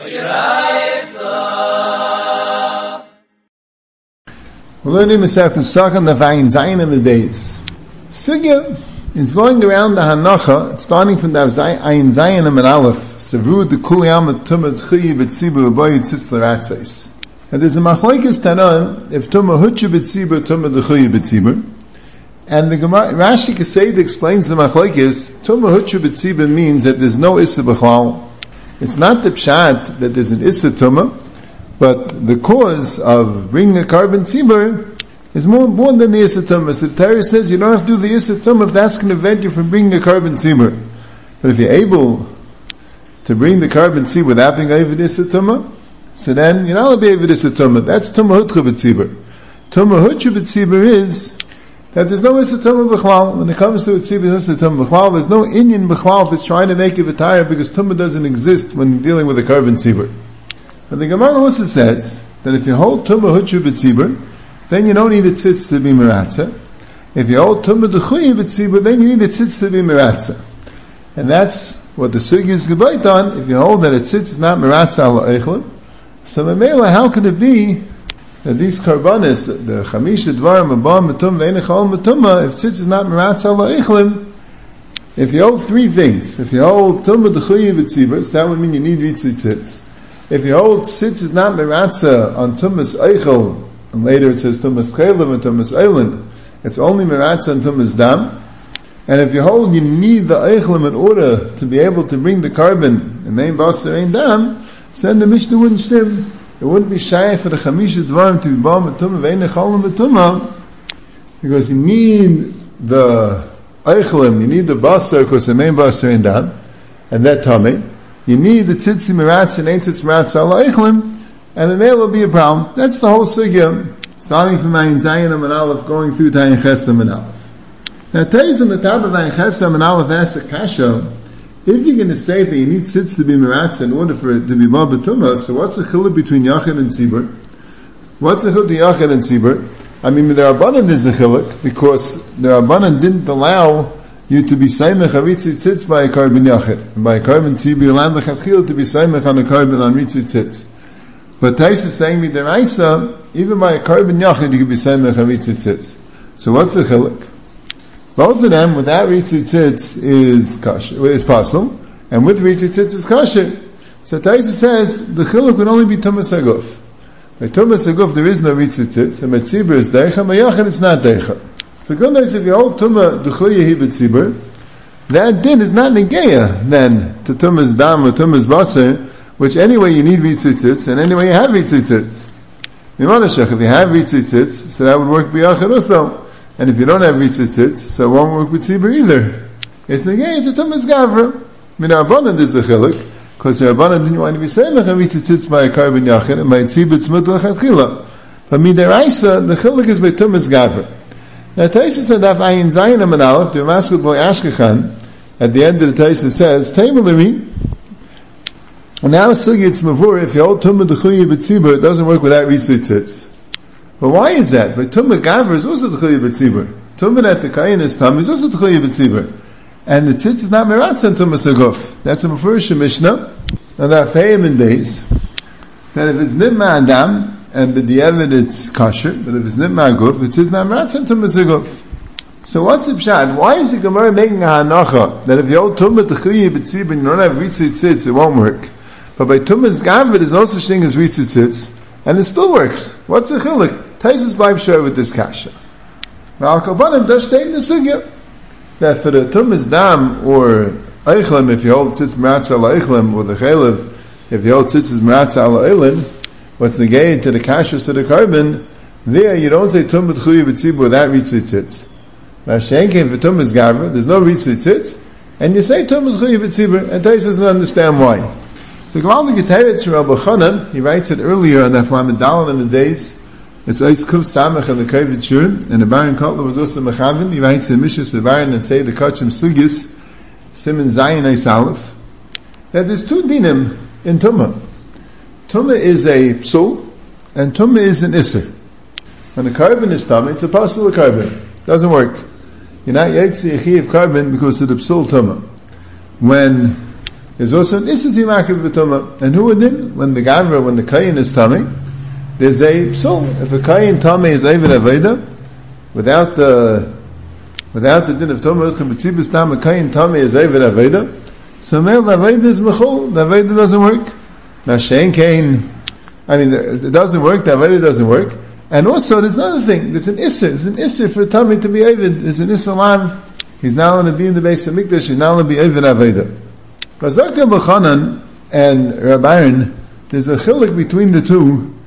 We're learning Masechet Pesachim the Vayin Zayin in the days. Sugya is going around the Hanacha, starting from the Ayin Zayin and Aleph, Savu de Kuyam Tumah Tchiyi B'tzibu V'boyi Tzitz L'Ratzais. And there's a machlekes Tanan, if Tumah Hutchu B'tzibu, Tumah D'chuyi B'tzibu. And the Gemara, Rashi Kaseda explains the machlekes, Tumah Hutchu B'tzibu means that there's no Issa B'chlal. It's not the Pshat that there's an Issa Tumah, but the cause of bringing a carbon tzibur is more important than the isatum. So the Torah says you don't have to do the isatum if that's going to prevent you from bringing a carbon tzibur. But if you're able to bring the carbon tzibur without being able to isatum, so then you're not allowed to be able to isatum. That's tumah hutcha b'tzibur. Tumah hutcha b'tzibur is that there's no isatum b'chlal. When it comes to a tzibur, isatum b'chlal, there's no Indian b'chlal that's trying to make it a v'tayr because tumah doesn't exist when dealing with a carbon tzibur. But the Gemara also says that if you hold Tumah Huchu B'tzibur, then you don't need a tzitz to be Meratza. If you hold Tumah Dechuyi B'tzibur, then you need a tzitz to be Meratza. And that's what the Sugi is gebayt on. If you hold that a tzitz is not Meratza al so Mamela, how can it be that these karbanis, the, the Chamish Dvarim, Abam, Matum, Veinechal, Matuma, if tzitz is not Meratza al Eichlim, if you hold three things, if you hold Tumah Dechuyi B'tzibur, so that would mean you need Ritzvi tzitz. If you hold sitz is not meratza on tumas eichel, and later it says tumas chelim and tumas eilen, it's only meratza on tumas dam. And if you hold you need the eichelim in order to be able to bring the carbon, the main basar ain't dam, then the Mishnah wouldn't stem. It wouldn't be shy for the chamisha dvarim to be bam and tumah ve'en echalim betumah, because you need the eichelim, you need the basar because the main basar in dam, and that tummy you need the tzitzi miratz and ain't tzitz miratz ala eichlim, and the male will be a problem. That's the whole sugya, starting from Ayin Zayin and Aleph, going through to Chesam and Aleph. Now, Tayz on the top of Ayin Chesam and Aleph asks a kasha, if you're going to say that you need tzitz to be miratz in order for it to be babatuma, so what's the chiluk between Yachid and Tzibur? What's the chiluk between Yachid and Tzibur? I mean, the Rabbanan is a chiluk, because the Rabbanan didn't allow you to be saimech aritzi tzitz by a carbon yachid. By a carbon tzibur, you land lechatchil to be saimech on a carbon on ritzi tzitz. But Tais is saying midiraisa, even by a carbon yachid, you can be aritzi tzitz. So what's the chiluk? Both of them, without ritzi tzitz, is kosher, is possible, and with ritzi tzitz is kosher. So Taisa says, the chiluk would only be tumas aguf. By tumas aguf, there is no ritzi tzitz, and by tzibur is deicha, by yachid it's not deicha. So goodness, if you hold Tumah D'chuya Hibitzibur, that din is not Negeya then to Tumah's Dam or Tumah's Basar, which anyway you need Vitzitzitz, and anyway you have Vitzitzitz. Mimanashach, if you have Vitzitzitz, so that would work B'yachid also. And if you don't have Vitzitzitz, so it won't work with Tzibur either. It's Negeya to Tumah's Gavra. Min Rabbanan there's a chilik, because Rabbanan didn't want to be saying Lecha Vitzitzitz by a carbon Yachid, and by Tzibur Tzmut Lechatchila. But Midaraisa, the chilik is by Tumah's Gavra. Now Taisa said that Ayin Zayin Amid Aleph, the Maskut Boy Ashkechan, at the end of the Taisa says, Taimuliri, and now Sugi it's Mavur, if you hold Tumma D'chuyi B'tzibur, it doesn't work without Ritzitzitz. But why is that? But Tumma Gavra is also D'chuyi B'tzibur. Tumma at the Kayin is Tam is also D'chuyi B'tzibur. And the tzitz is not Meratz and Tumma Saguf. That's a Mavur Mishnah, and that Fayim days, that if it's Nimma Adam, and b'di'evid it's kosher, but if it's nitma guf, it says namratzin to guf. So what's the pshat? Why is the Gemara making a hanacha that if you hold tumah t'chuyi b'tzib and you don't have ritzit tzitz, it won't work. But by tumah's gavit, there's no such thing as ritzit tzitz, and it still works. What's the chilik? Taisus Baib share with this kasha. Now al kabanim does state in the sugya that for the tumah's dam or eichlim, if you hold tzitz meratza al eichlim, or the chaylev, if you hold tzitz meratza al eilim, what's the gain to the kashrus to the carbon, there you don't say tum b'tchuyi b'tzibur without ritzitzitz. Mashenkin for tum is gavra, there's no ritzitzitz, and you say tum b'tchuyi b'tzibur, and Tais doesn't understand why. So Gamal the Geteretz Rabbi Chanan, he writes it earlier on that Dalan in the days, it's Eis Kuf Samach and the Kovit Shur, and the Baron Kotler was also Mechavin, he writes in Mishas the Baron and say the Kachim Sugis, Simon Zayin Eis Aleph, that there's two dinim in Tumah. Tumah is a psul, and tumah is an isser. When a carbon is tumah, it's a possible carbon. Doesn't work. You're not yetzi of carbon because of the psul tumah. When There's also an be makriv b'tumah. And who would then? When the gavra, when the kayin is tummy, there's a so If a kain tummy is avid aveda, without the without the din of tumah, b'tzibus tam a kayin tummy is avid aveda, so male aveda is mechol. The aveda doesn't work. Now shein kain, I mean, it doesn't work. The aveda doesn't work. And also, there's another thing. There's an issa. There's an issa for tummy to be avid. There's an lav. He's now going to be in the base of Mikdash. He's now going to be avid aveda. Bazaka B'chanan and Rabbaran, there's a chilik between the two,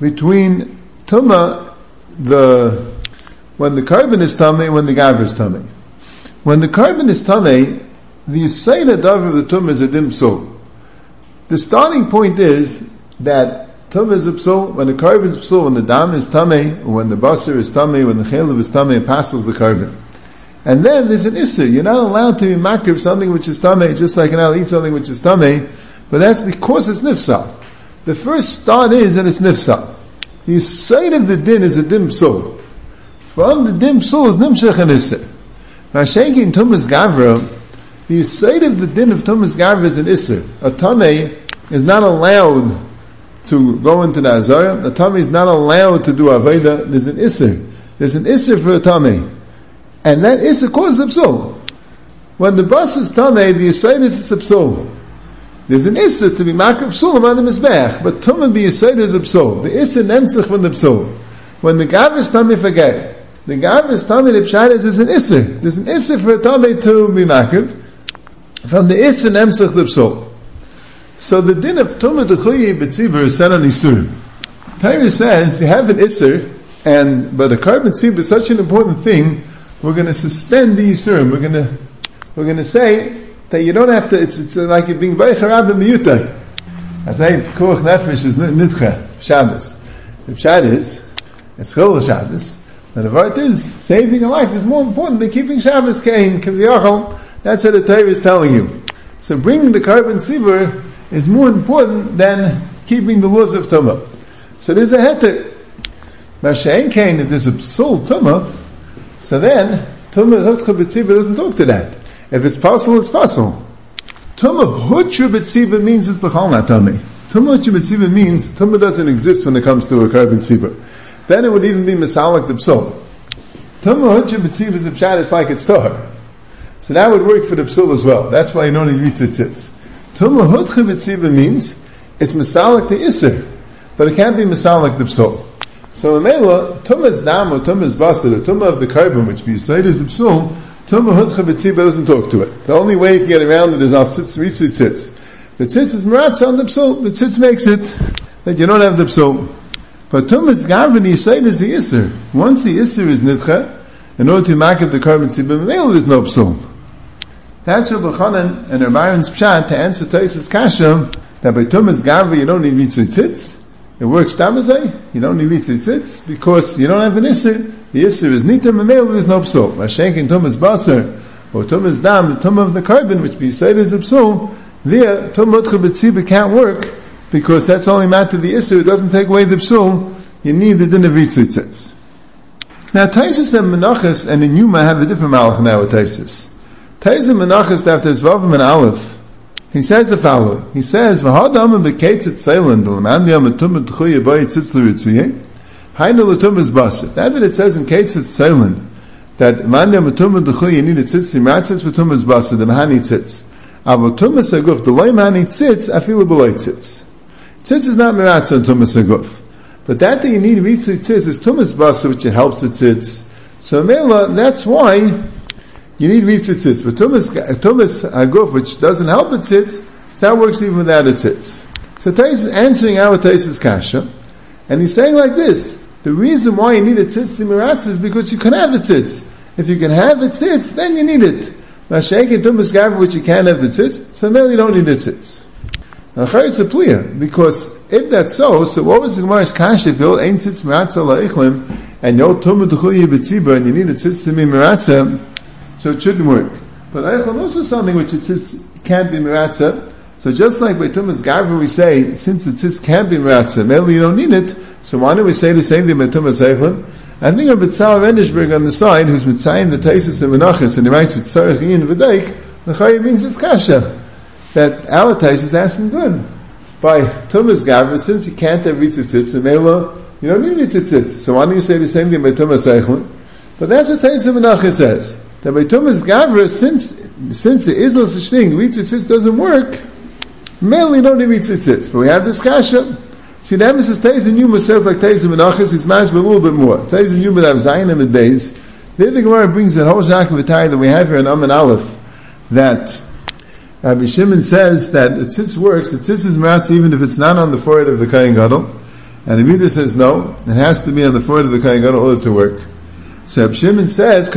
between Tuma, the, when the carbon is tummy, when the gaver is tummy. When the carbon is tummy, the Yisayna Dav of the Tum is a dim. The starting point is that Tum is a psul, when the carbon is psul, when the dam is tummy, when the basar is tummy, when the chalev is tummy, it passes the carbon. And then there's an isser. You're not allowed to be makriv something which is tummy, just like you're not allowed to eat something which is tummy, but that's because it's nifsa. The first start is that it's nifsa. The side of the din is a dim soul. From the dim soul is nimshach and isser. Mashenkin tumas gavra, the side of the din of tumas gavra is an isser. A tummy is not allowed to go into the azara. A tummy is not allowed to do aveda. There's an isser. There's an isser for a tummy. And that is a cause of psul. When the bus is tamei, the yisaid is a psul. There's an issa to be makrif psul on the mizbech, but tumah be yisaid is a psul. The issa nemtzich from the psul. When the gav is tamei, forget. The gav is tamei, the pshat is, there's an issa. There's an issa for a tamei to be makrif. From the issa nemtzich the psul. So the din of tumah dechuyi b'tzibur is said on Isur. Torah says you have an issa, and but a carbon tzibur is such an important thing we're going to suspend the Yisurim. We're going to, we're going to say that you don't have to, it's, it's like you're being Baycharab and Miyutai. I say, Kuach Nefesh is Nidcha, Shabbos. The Pshat is, it's Chol Shabbos. The word is, saving a life is more important than keeping Shabbos Kain, Kiviyachal. That's what the Torah is telling you. So bringing the carbon sivur is more important than keeping the laws of Tumah. So there's a heter. Mashain Kain, if there's a psul Tumah, so then, Tumah doesn't talk to that. If it's possible, it's possible. Tuma Hutcha B'tziva means it's B'chal not Tumah. Tumah Hutcha B'tziva means tuma doesn't exist when it comes to a carbon tziva. Then it would even be Masalik the Psul. Tuma Hutcha B'tziva is a pshat, it's like it's Tahar. So that would work for the Psul as well. That's why you don't need Tumah Hutcha B'tziva means it's Masalik the Isser, but it can't be Masalik the Psul. So Mela, Tumas Dam or Tumas Basar, the Tumah of the carbon, which be is the Psul, Tumah Hudcha B'tziba doesn't talk to it. The only way you can get around it is al Tzitz Ritzi Tzitz. The Tzitz is Maratza on the Psul, the Tzitz makes it that you don't have the Psul. But Tumas Gavin, you is the Isser. Once the Isser is Nidcha, in order to mark up the carbon Tzibah, there's no Psul. That's Rabbi Chanan and Rabbi Pshat to answer Taisus Kasha, that by Tumas Gavin you don't need Ritzi Tzitz, it works tamazay, you don't need tzitz because you don't have an isser. The isser is nitam and there is no psul. Mashenk in tumas basar or tumas dam, the tum of the carbon, which be said is a psul, there tum mutcha can't work because that's only matter the isser. It doesn't take away the psul. You need the din of tzitz. Now Taisus and Menachas and in Yuma have a different malach now with Taisus. Taisus and Menachas after Zvavim and Aleph he says the following. He says, "V'hadam b'keitzet seilen d'leman yam etum d'chuye b'ay tzitzlu yitzuyeh." Hainu l'tum is basit. That it says in keitzet seilen that man yam etum d'chuye need a tzitzli matzitz v'tum is basit the mahani tzitz. Avo tumas aguf the way mahani tzitz afilu b'loy tzitz. Tzitz is not miratz on tumas aguf. But that that you need ritzli tzitz is tumas basit which it helps the tzitz. So Mela, that's why you need ritzitzitz. But tumas, tumas aguf, which doesn't help a tzitz, so that works even without a tzitz. So Tais is answering our Tais' kasha, and he's saying like this, the reason why you need a tzitz miratz is because you can have a tzitz. If you can have a tzitz, then you need it. Mashayk and tumas gav, which you can't have the tzitz, so then you don't need a tzitz. It's a pliya, because if that's so, so what was the Gemara's kasha if you ain't tzitz miratza la'ichlim, and you're tumah b'tziba, and you need a tzitz to be miratza, so it shouldn't work. But Eichel also something which it says can't be miratza. So just like by Tumas Garver we say, since it says can't be miratza, mainly you don't need it, so why don't we say the same thing by Tumas Eichel? I think of Betzal Renishberg on the side, who's mitzayim the Taisus and Menachis, and he writes with Tzarech Ian the Chayim means it's kasha. that our Tais is asking good. By Tumas Gavra, since you can't have Ritzitzitz, and Mela, you don't need Ritzitzitz. So why don't you say the same thing by Tumas Eichlin? But that's what Tais Menachah says. That by Tumas Gavra, since, since there is no such thing, Ritzitzitz doesn't work, mainly don't need Ritzitzitz. But we have this Kasha. See, the emphasis Tais and Yuma says like Tais and Menachas, it's matched a little bit more. Tais and Yuma have Zion in the days. Then the Gemara brings that whole Shach of that we have here in Amin Aleph, that Rabbi Shimon says that the tzitz works, the tzitz is meratz even if it's not on the forehead of the Kayin Gadol. And Amida says no, it has to be on the forehead of the Kayin Gadol in order to work. So Rabbi Shimon says,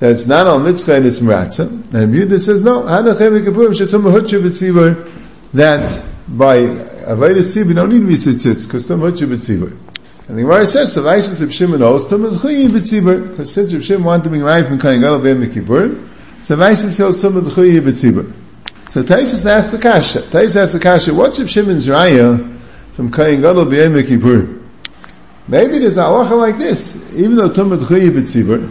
that it's not on mitzvah and it's meratza. And Amida says no, hutcha that by Avayda Sib, you don't need tzitz because tum hutcha b'tzivur. And the Gemara says, so Vaisus of Shimon knows, tum hutcha b'tzivur, because since Rabbi Shimon wanted to be right from Kayin Gadol b'yam yikipurim, so shows some of the B'tzibur. So Taisus asks the Kasha. Taisus asks the Kasha, what's if Shimon's Raya from Kayin Gadol B'yem Kippur? Maybe there's a halacha like this, even though Tumad Chuyi B'tzibur,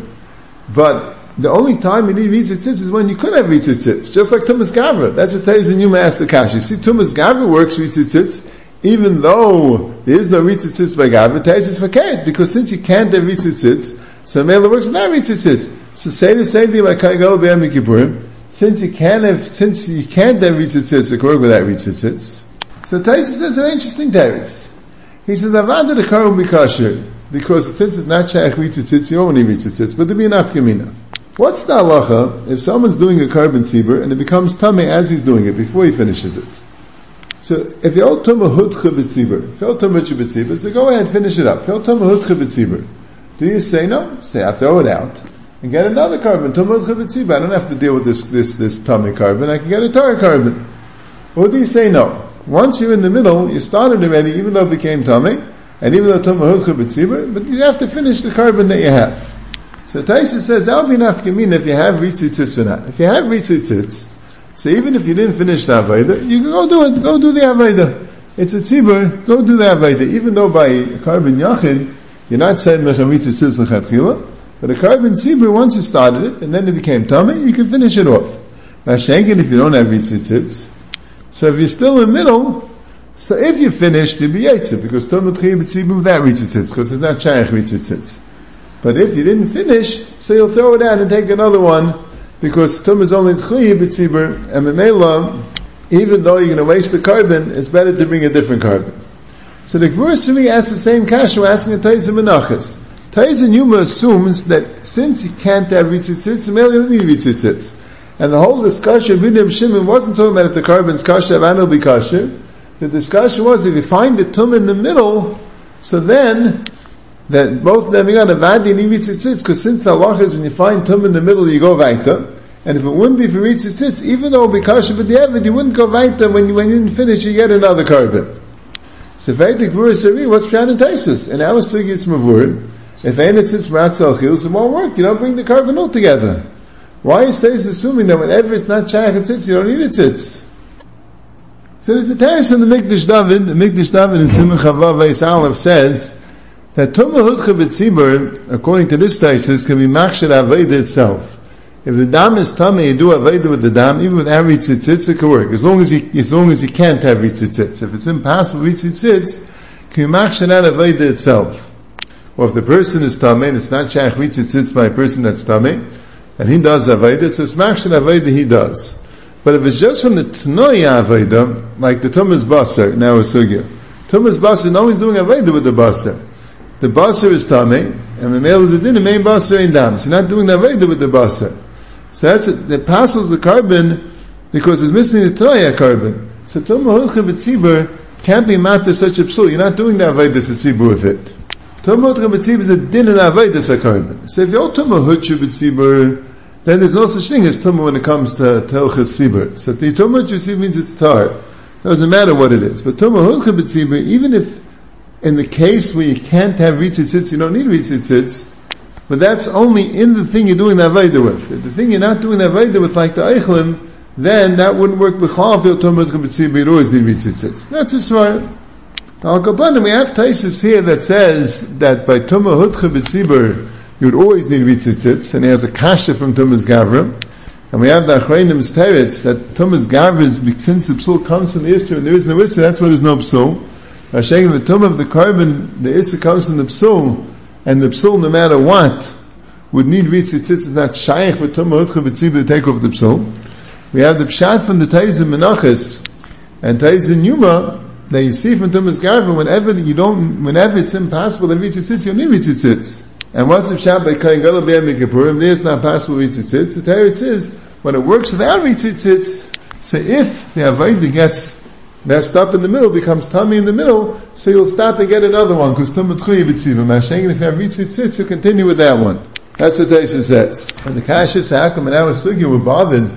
but the only time you need Ritzitzitz is when you could have Ritzitzitz, just like Tumas Gavra. That's what Taisus and Yuma ask the Kasha. You see, Tumas Gavra works Ritzitzitz, even though there is no Ritzitzitz by Gavra, Taisus is fakir, because since you can't have Ritzitzitz, so Mela works without Ritzitzitz. So say the same thing about Kaigol B'Yam Kippurim. Since you can't have, since you can't have Ritzitzitz, it can work without Ritzitzitz. So Taisa says an interesting teretz. He says, Avada the Karum B'Kasher. Because since it's not Shaykh Ritzitzitz, you don't need Ritzitzitz, but there be enough Kamina. What's the halacha if someone's doing a carbon tzibur and it becomes tummy as he's doing it, before he finishes it? So if you're tumah hutcha b'tzibur, if you're b'tzibur, so go ahead, finish it up. If you're tumah hutcha b'tzibur, do you say no? Say, I throw it out and get another carbon. I don't have to deal with this, this, this tummy carbon. I can get a tar carbon. Or do you say no? Once you're in the middle, you started already, even though it became tummy, and even though tummy but you have to finish the carbon that you have. So Taisa says that would be enough mean if you have ritzitzitz or not. If you have ritzitzitz, so even if you didn't finish the Aveda, you can go do it, go do the Aveda. It's a tzibur, go do the Aveda. Even though by carbon yachid, you're not saying mechamitzu sis lechatchila, but a carbon sibur, once you started it, and then it became tummy, you can finish it off. Now, shenkin, if you don't have ritzitzitz, so if you're still in the middle, so if you finish, you'll be yaitze, because tummy tchiyah b'tzibur without ritzitzitz, because it's not shaykh ritzitzitz. But if you didn't finish, so you'll throw it out and take another one, because tum is only tchiyah b'tzibur, and memela, even though you're going to waste the carbon, it's better to bring a different carbon. So the really asks the same we're asking a Taiz Menachas. Taiz Yuma assumes that since you can't have Ritzitzitz, you don't need Ritzitzitz. And the whole discussion of Vidya Shimon wasn't talking about if the carbon's kasha, and will be kasha. The discussion was if you find the tum in the middle, so then that both of them you got a vadi and ritzitzitz, because since Allah is when you find tum in the middle, you go weiter. And if it wouldn't be for ritzitzitz, even though it would be kasha, but the evid, you wouldn't go weiter. When you, when you didn't finish, you get another carbon. So Vedic Vura Sari, what's Pshat and I was Sugi it's Mavur. If Einitzitz Matzal Chils, it won't work. You don't bring the carbon all together. Why is Tais assuming that whenever it's not Shaykh and Tzitz, you don't need a Tzitz? So there's a Teres in the Mikdash David, the Mikdash David in Simon Chavav Veis Aleph says that Tumah Hudcha B'tzibur, according to this Taisus, can be Machshir Aveda itself. If the dam is tummy, you do aveda with the dam, even with every tzitzitz, it can work. As long as you, as long as you can't have tzitzitz. If it's impossible tzitzitz, can you makshan out aveda itself? Or if the person is tummy, and it's not shaykh tzitzitz by a person that's tummy, and he does aveda, so it's makshan aveda he does. But if it's just from the tnoya aveda, like the tumas basar, now a sugya. Tumas basar, no one's doing aveda with the basar. The basar is tummy, and the male is a din, the main basar in dam. So you're not doing the aveda with the basar. So that's it. That passes the carbon because it's missing the Troya carbon. So Tumah Hulcha B'tzibur can't be matter such a psul. You're not doing the Avaidus B'tzibur with it. Tumah Hulcha B'tzibur is a din in Avaidus carbon. So if you're Tumah Hulcha B'tzibur, then there's no such thing as Tumah when it comes to Telchas Tzibur. So the Tumah B'tzibur means it's tar. It doesn't matter what it is. But Tumah Hulcha B'tzibur, even if in the case where you can't have Ritzitzitz, you don't need Ritzitzitz, but that's only in the thing you're doing the Aveda with. If the thing you're not doing the Aveda with, like the Eichlim, then that wouldn't work b'chal fil tomad chabetzibur, you'd always need mitzitzitz. That's a svara. Al we have Taisis here that says that by Tumah Hut Chabetzibur, you would always need mitzitzitz, and he has a kasha from Tumas Gavra. And we have the Achreinim's teretz that Tumas Garbis, since the psul comes from the Isser and there is no Isser, that's why there's no psul. Hashem, the tum of the carbon, the Isser comes from the psul, and the psul, no matter what, would need ritzitzitz, it's not shaykh for tum hutcha b'tzib to take off the psul. We have the pshat from the Taiz Menachis, and Taiz Yuma, that you see from Tumas Garbin, whenever you don't, whenever it's impossible to ritzitzitz, you need ritzitzitz. And once the Shabbat by Kain Gadol B'Yam Kippurim, there it's not possible ritzitzitz. The Torah says when it works without ritzitzitz, so if the Avodah gets messed up in the middle, becomes tummy in the middle, so you'll stop and get another one, because tummy tchuyi b'tzivim. Hashem, if you have ritzitzitz, you continue with that one. That's what Taisa says. And the Kasha Sakum and our Sugi were bothered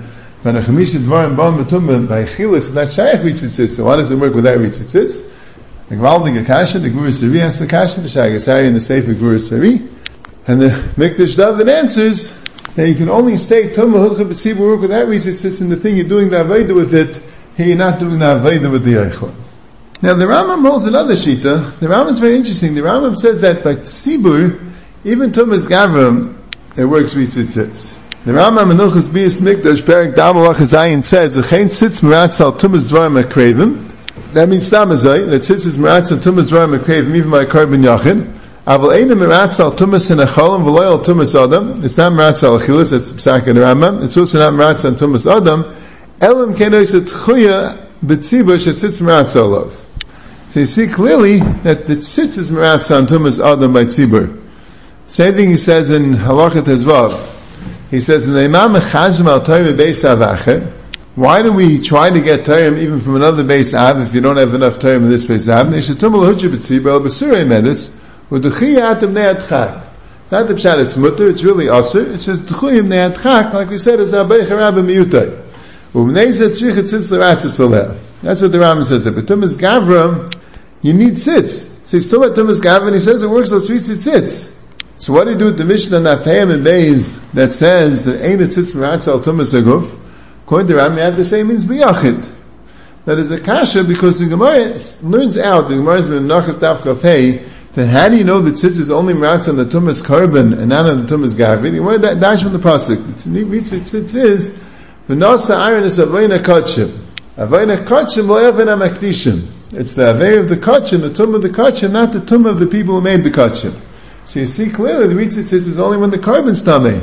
when a Chamisha Dvarim Bam Betumim by Chilis is not Shaykh Ritzitzitz. So why does it work without Ritzitzitz? The Gvaldig Akasha, the Gevuras Ari asks the Kasha, the Shagasari and the Sefer Gevuras Ari. And the Mikdash David answers that you can only say Tumah Hulcha B'Tzibur work without Ritzitzitz and the thing you're doing the Aveda with it, here you're not doing the Aveda with the Eichel. Now the Rambam holds another Shita. The Rambam is very interesting. The Rambam says that by Tzibur, even Tumas Gavram, it works Ritzitzitz. The Rambam in Ilchus Bias Mikdash, Perik Damalach Zayin says, V'chein sitz meratz al Tumas Dvarim Akrevim. That means Stamazai, that sits is meratz al Tumas Dvarim Akrevim, even by Karbin Yachin. Aval Eina meratz al Tumas in Acholim, V'loy al Tumas Adam. It's not meratz al Achilis, it's Psak the Rambam. It's also not meratz al Tumas Adam. Elam kenois et chuya b'tziba sits meratz alav. So you see clearly that the tzitz is meratz on Tumas Adam by tzibur. Same thing he says in Halachat Hezvav. He says in the Imam Chazim al Torah Beis Avacher. Why do we try to get Torah even from another base Av if you don't have enough Torah in this base Av? Neshatum al Hujja B'tzibel B'surei Medis U'duchiyat Adchak. Not the pshat, it's mutter, it's really usr. It says Duchuyim B'nei Adchak, like we said, is Abay Charab Miyutay. U'bnei Zet Shich Tzitz L'Ratzitz Aleh. That's what the Rambam says. But Tumas Gavra, you need tzitz. So he's talking about Tumas Gavra and he says it works on sweet tzitz. So what do you do with the Mishnah Napayim and Beis that says that Ein Tzitz Meratz Al Tumas Aguf? According to Ram, you have to say it means Biyachid. That is a kasha because the Gemara learns out, the Gemara is Menachas Daf Kafei, that how do you know that tzitz is only meratz on the tumas carbon and not on the tumas gavi? The Gemara that dash from the pasuk. Tzitz is v'nasa iron is avoyna kachim. Avoyna kachim lo'evena makdishim. It's the avay of the kachim, the tum of the kachim, not the tum of the people who made the kachim. So you see clearly the ritzitzitz is only when the carbon's tummy,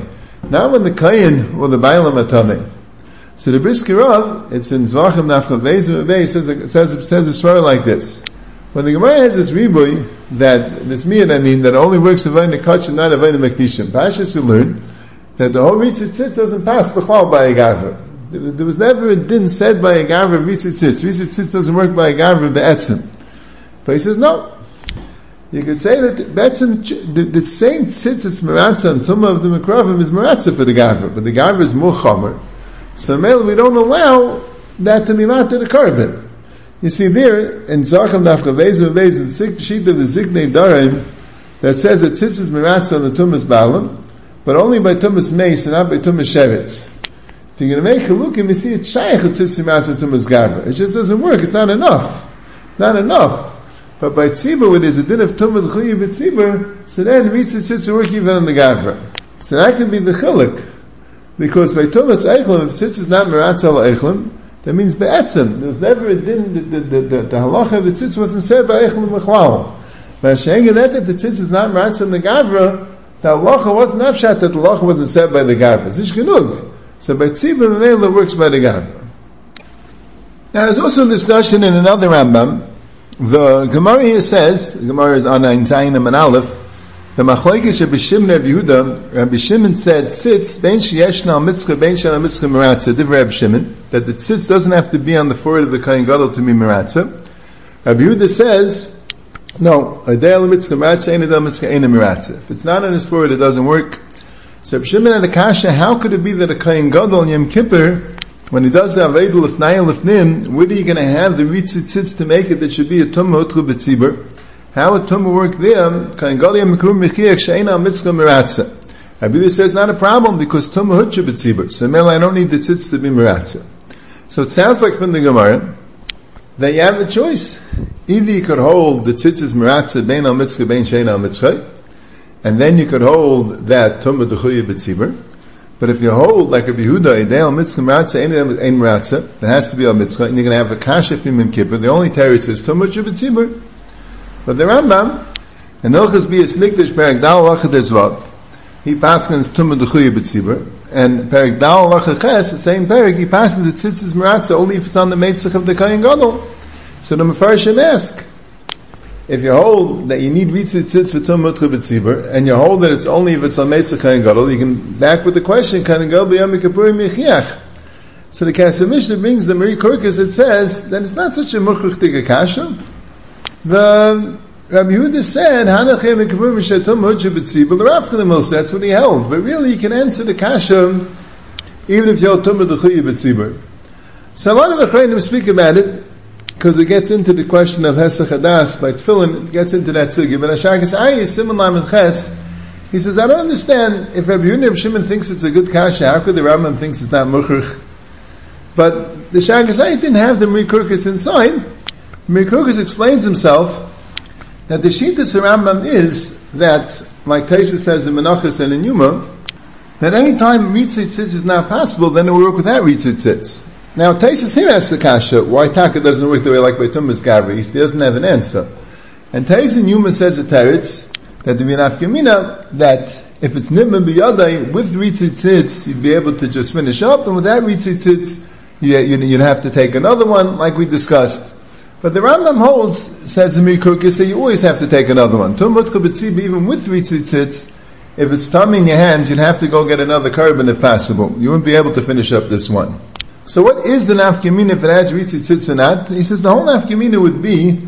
not when the kayin or the bailam are tummy. So the Brisker Rov, it's in Zvachim Nafka Vei, says, says, says a swear like this. When the Gemara has this ribui, that, this miyad, I mean, that only works the kach and not the mekdishim, Pashas you learn that the whole ritzitzitz doesn't pass b'chlal by a gavra. There was never a din said by a gavra ritzitzitz. Ritzitzitz doesn't work by a gavra be'etzim. But he says, no, you could say that that's the, the same tzitz it's maratza and tumah of the mikravim is maratza for the gavra, but the gavra is more chomer. So male, we don't allow that to be to the carbon. You see there in Zacham Dafka Vez in the sheet of the Zignei Darim that says that tzitz is maratza on the tumas balam, but only by tumas mace and not by tumas sheretz. If you're going to make a look and you see it's shaykh tzitz maratza tumas gavra. It just doesn't work. It's not enough. Not enough. But by tzibur, when there's a din of tumah chuyi b'tzibur, so then mitzvah tzitz work even on the gavra. So that can be the chilik. Because by Tumas Eichlim, if tzitz is not meratz al that means be'etzim. There was never a din, the, the, the, the, the halacha of the tzitz wasn't said by Eichlim Mechlal. By Hashem that the tzitz is not meratz in the gavra, the halacha wasn't upshot that the halacha wasn't said by the gavra. It's genug. So by tzibur, Mela works by the gavra. Now there's also a discussion in another Rambam, the Gemara here says, the Gemara is on Ein Zayin and Aleph, the Machlekes Rabbi Shimon Rabbi Yehuda, Rabbi Shimon said, sits, ben sheyeshna mitzvah, ben al mitzvah meratza, div Rabbi Shimon, that the tzitz doesn't have to be on the forehead of the Kohen Gadol to be meratza. Rabbi Yehuda says, no, adei al mitzvah meratza, ein adei mitzvah, ein meratza. If it's not on his forehead, it doesn't work. So Rabbi Shimon had a kasha, how could it be that a Kohen Gadol, Yom Kippur, when he does the Avedul Lefnayim Lefnim, where are you going to have the Ritzitzitz to make it that should be a Tumah Utru B'tzibur? How would Tumah work there? Rabbi says not a problem because Tumah Utru B'tzibur. So Mela, I don't need the tzitz to be Meratza. So it sounds like from the Gemara, that you have a choice. Either you could hold the tzitz is Meratza Bein Al Mitzvah Bein Sheina Mitzvah, and then you could hold that Tumah Dechuya B'tzibur, But if you hold like a Yehuda, Ideal Mitzvah Meratza, Ein Meratza, there has to be a Mitzvah, and you're going to have a Kasha Fim and Kippur, the only teretz is Tumah Shabbat But the Rambam, and Ilchas Biyas Nikdash Perak Dal Lachad Ezvav, he paskins Tumah Dechuya B'tzibur, and Perak Dal Lachad Ches, the same Perak, he passes the Tzitzis Meratza only if it's on the Meitzach of the Kayan Gadol. So the Mefarshim ask, if you hold that you need ritzit tzitz for tum mutra b'tzibur, and you hold that it's only if it's on mesa kain gadol, you can back with the question, kain gadol b'yam kippurim yichiach. So the Kesef Mishnah brings the Mahari Korkos, it says that it's not such a muchach kasha. The Rabbi Yehuda said, that's what he held. But really you can answer the kasha even if you're hold tum b'tzibur. So a lot of Achreinim speak about it, because it gets into the question of Hesach Hadas by Tefillin, it gets into that sugi. But Asharkas Ayi, Simon Lamed Ches, he says, I don't understand, if Rabbi Yehuda Shimon thinks it's a good kasha, how could the Rambam thinks it's not Mukhrich? But the Sharkas Ayi didn't have the Mikurkas inside. Mikurkas explains himself that the Shittas Rambam is that, like Taisa says in Menachos and in Yuma, that any time Ritzit is not possible, then it will work without Ritzit now, Taisus here asks the kasha, why Taka doesn't work the way like Beitumas Gavri? He doesn't have an answer. And Taisus Yuma says a teretz, that the Minaf Gemina, that if it's Nidman B'yadai, with Ritzitzitz, you'd be able to just finish up, and without Ritzitzitz, you, you'd have to take another one, like we discussed. But the Rambam holds, says in Mikukis, that you always have to take another one. Even with Ritzitzitz, if it's tummy in your hands, you'd have to go get another carbon if possible. You wouldn't be able to finish up this one. So what is the nafkamina if it has ritzit tzitz or not? He says the whole nafkamina would be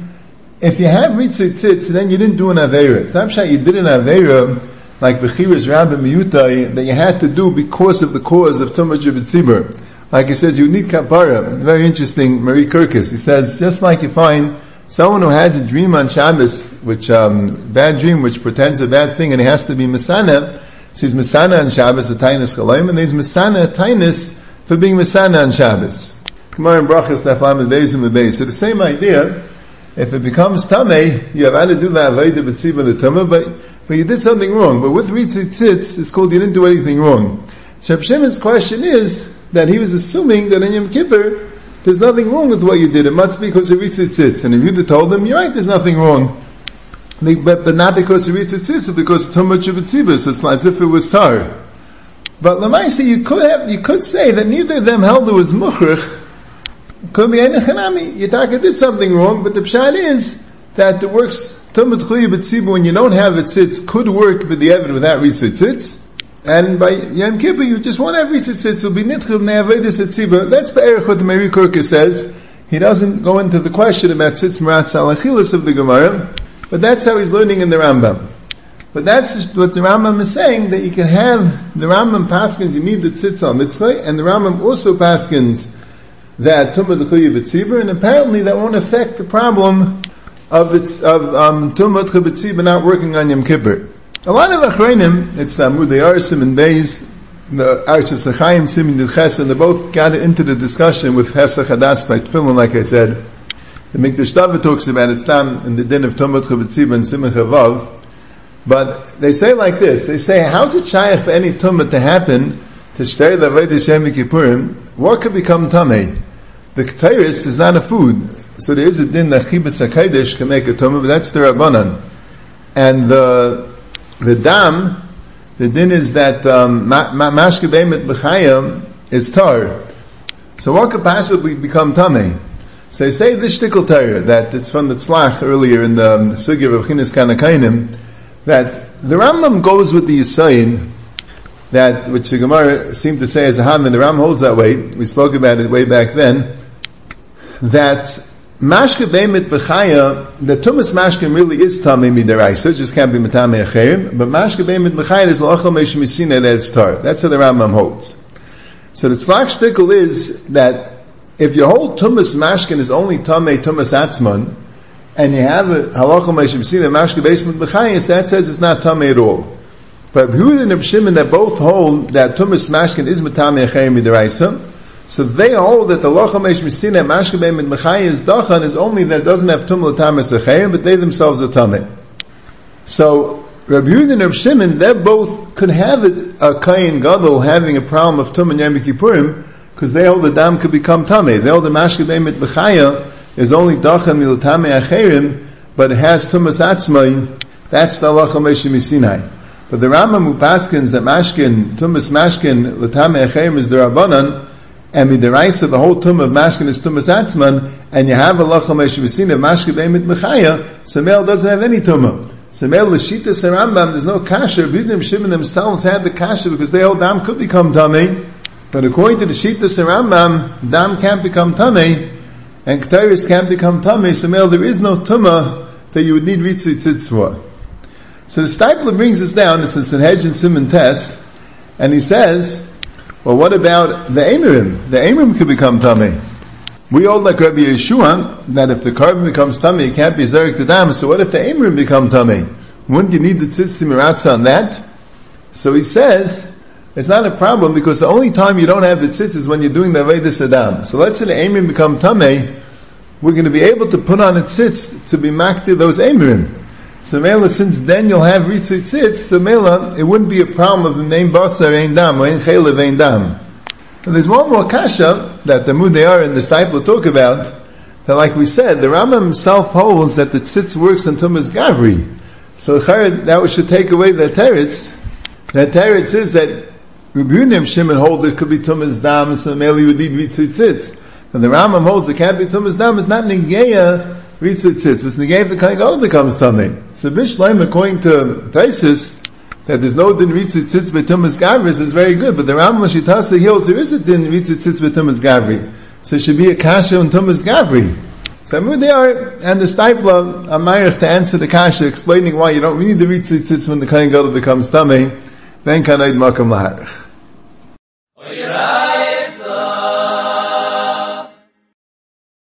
if you have ritzit tzitz, then you didn't do an avera. It's not sure you did an avera like Bechiras Rabbi Miyutai that you had to do because of the cause of Tumah Jibitzibur. Like he says, you need kapara. Very interesting, Mahari Korkos. He says, just like you find someone who has a dream on Shabbos, which, um, bad dream, which pretends a bad thing, and he has to be Masana, says Masana on Shabbos, a Tainus Chalayim, and there's Masana, a Tainus, for being Masana on Shabbos. Gemara and Brachas Naflam base. So the same idea, if it becomes Tameh, you have had to do the Aveda B'tziba the Tameh, but, but you did something wrong. But with Ritzit Tzitz, it's called you didn't do anything wrong. Shimon's question is that he was assuming that in Yom Kippur, there's nothing wrong with what you did. It must be because of Ritzit Tzitz. And if you'd have told him, you're right, there's nothing wrong. But, but not because of Ritzit Tzitz, but because of Tumah Shabbat So it's as if it was Tar. But Lamaisa, you could have, you could say that neither of them held it was Mukhrich. Could be Enechanami. Yitaka did something wrong, but the pshat is that the works Tumut Chuyi when you don't have it tzitz could work with the evidence without Ritzit tzitz. And by Yom Kippur, you just won't have Ritzit tzitz. It'll be Nitchub Ne'avedis Etziba. That's Be'erich what the Mary Kurka says. He doesn't go into the question about tzitz Marat Salachilis of the Gemara, but that's how he's learning in the Rambam. But that's what the Rambam is saying, that you can have, the Rambam paskins, you need the tzitza mitzvah, and the Rambam also paskins that tumah d'chuya b'tzibur, and apparently that won't affect the problem of, of um, tumah b'tzibur not working on Yom Kippur. A lot of achreinim, it's uh, Amud Arsim and Beis, the Archis Achayim, Simin and they both got into the discussion with Hesach Hadas by Tefillin, like I said. The Mikdash David talks about it, Stam, in the din of Tumah B'tzibur and Simach Havav, but they say like this, they say, how's it shy for any tumah to happen to shtei the Veda Shem Kippurim? What could become tumah? The ketairis is not a food. So there is a din that chibas HaKadosh can make a tumah, but that's the Rabbanan. And the, the dam, the din is that um, mashke b'chayim is tar. So what could possibly become tummy? So they say this shtickle Torah, that it's from the tzlach earlier in the, um, the sugya of Chinas Kanakainim, that the Rambam goes with the Yisayin, that which the Gemara seemed to say as a ham, and the Ram holds that way. We spoke about it way back then. That mashke beimit b'chaya, the tumas mashke really is tamei midaraisa, it just can't be matame acherim. But mashke beimit b'chaya is la'achal meish misina it's tar. That's how the Rambam holds. So the tzlach shtickle is that if your whole tumas mashkin is only tamei tumas atzman, and you have a halacha meishim sina mashke basement b'chayis, that says it's not tamei at all. But Yehuda and Shimon that both hold that tumas mashkin is matame achayim midiraisa, so they hold that the halacha meishim sina mashke basement b'chayis dachan is only that doesn't have tum l'tamas achayim, but they themselves are tamei. So Rabbi Yehuda and Rabbi Shimon, they both could have a Kayin Gadol having a problem of Tum and Yom Kippurim, because they hold the dam could become Tameh. They hold the Mashke Beimet B'chaya is only Dachan Miltame Acherim, but it has Tumas Atzmai, that's the Allah Moshe Misinai. But the Rambam Upaskins that Mashkin, Tumas Mashkin, Latame Acherim is the Rabbanan, and midiraisa the rise of the whole tum of mashkin is tumas atzman, and you have a lacham eshivasin of mashkin beimit mechaya, so male doesn't have any tumah. So male l'shita serambam, there's no kasher, Bidim Shimon themselves had the kasher because they hold dam could become tummy, but according to the shita serambam, dam can't become tummy, and ktaris can't become tummy. So male there is no tumah that you would need ritzit tzitz for. So the Steipler brings us down. It's a Sanhedrin Simon Tess, and he says well, what about the Amirim? The Amirim could become tummy. We all like Rabbi Yehoshua that if the carbon becomes tummy, it can't be Zarek the dam. So what if the Amirim become tummy? Wouldn't you need the Tzitzim on that? So he says, it's not a problem because the only time you don't have the tzitz is when you're doing the Avedis Adam. So let's say the Amirim become tummy, we're going to be able to put on a tzitz to be makti those Amirim. So Mela, since then you'll have Ritzitzitz, so Mela, it wouldn't be a problem of the name Basar Ein Dam, or Ein Chelev Ein Dam. And there's one more kasha that the Mudayar and the Steipler talk about, that like we said, the Rambam himself holds that the tzitz works on Tumas Gavri. So that should take away the teretz. The teretz is that Rabbi Shimon hold it could be Tumas Dam, so Mela you would need Ritzitzitz. And the Rambam holds it can't be Tumas Dam, it's not Nigeya, Ritzit sits, but Negay the Kain Gadol becomes Tameh. So Bishleim, according to Taisis, that there's no din Ritzit sits betumas gavris is very good, but the Ram Lashitasa he also is a din Ritzit sits betumas gavri. So it should be a kasha on tumas gavri. So they are, and the Stipler, Amayach to answer the kasha, explaining why you don't need the Ritzit sits when the Kain Gadol becomes Tameh, then Kanaid Makam Laharach.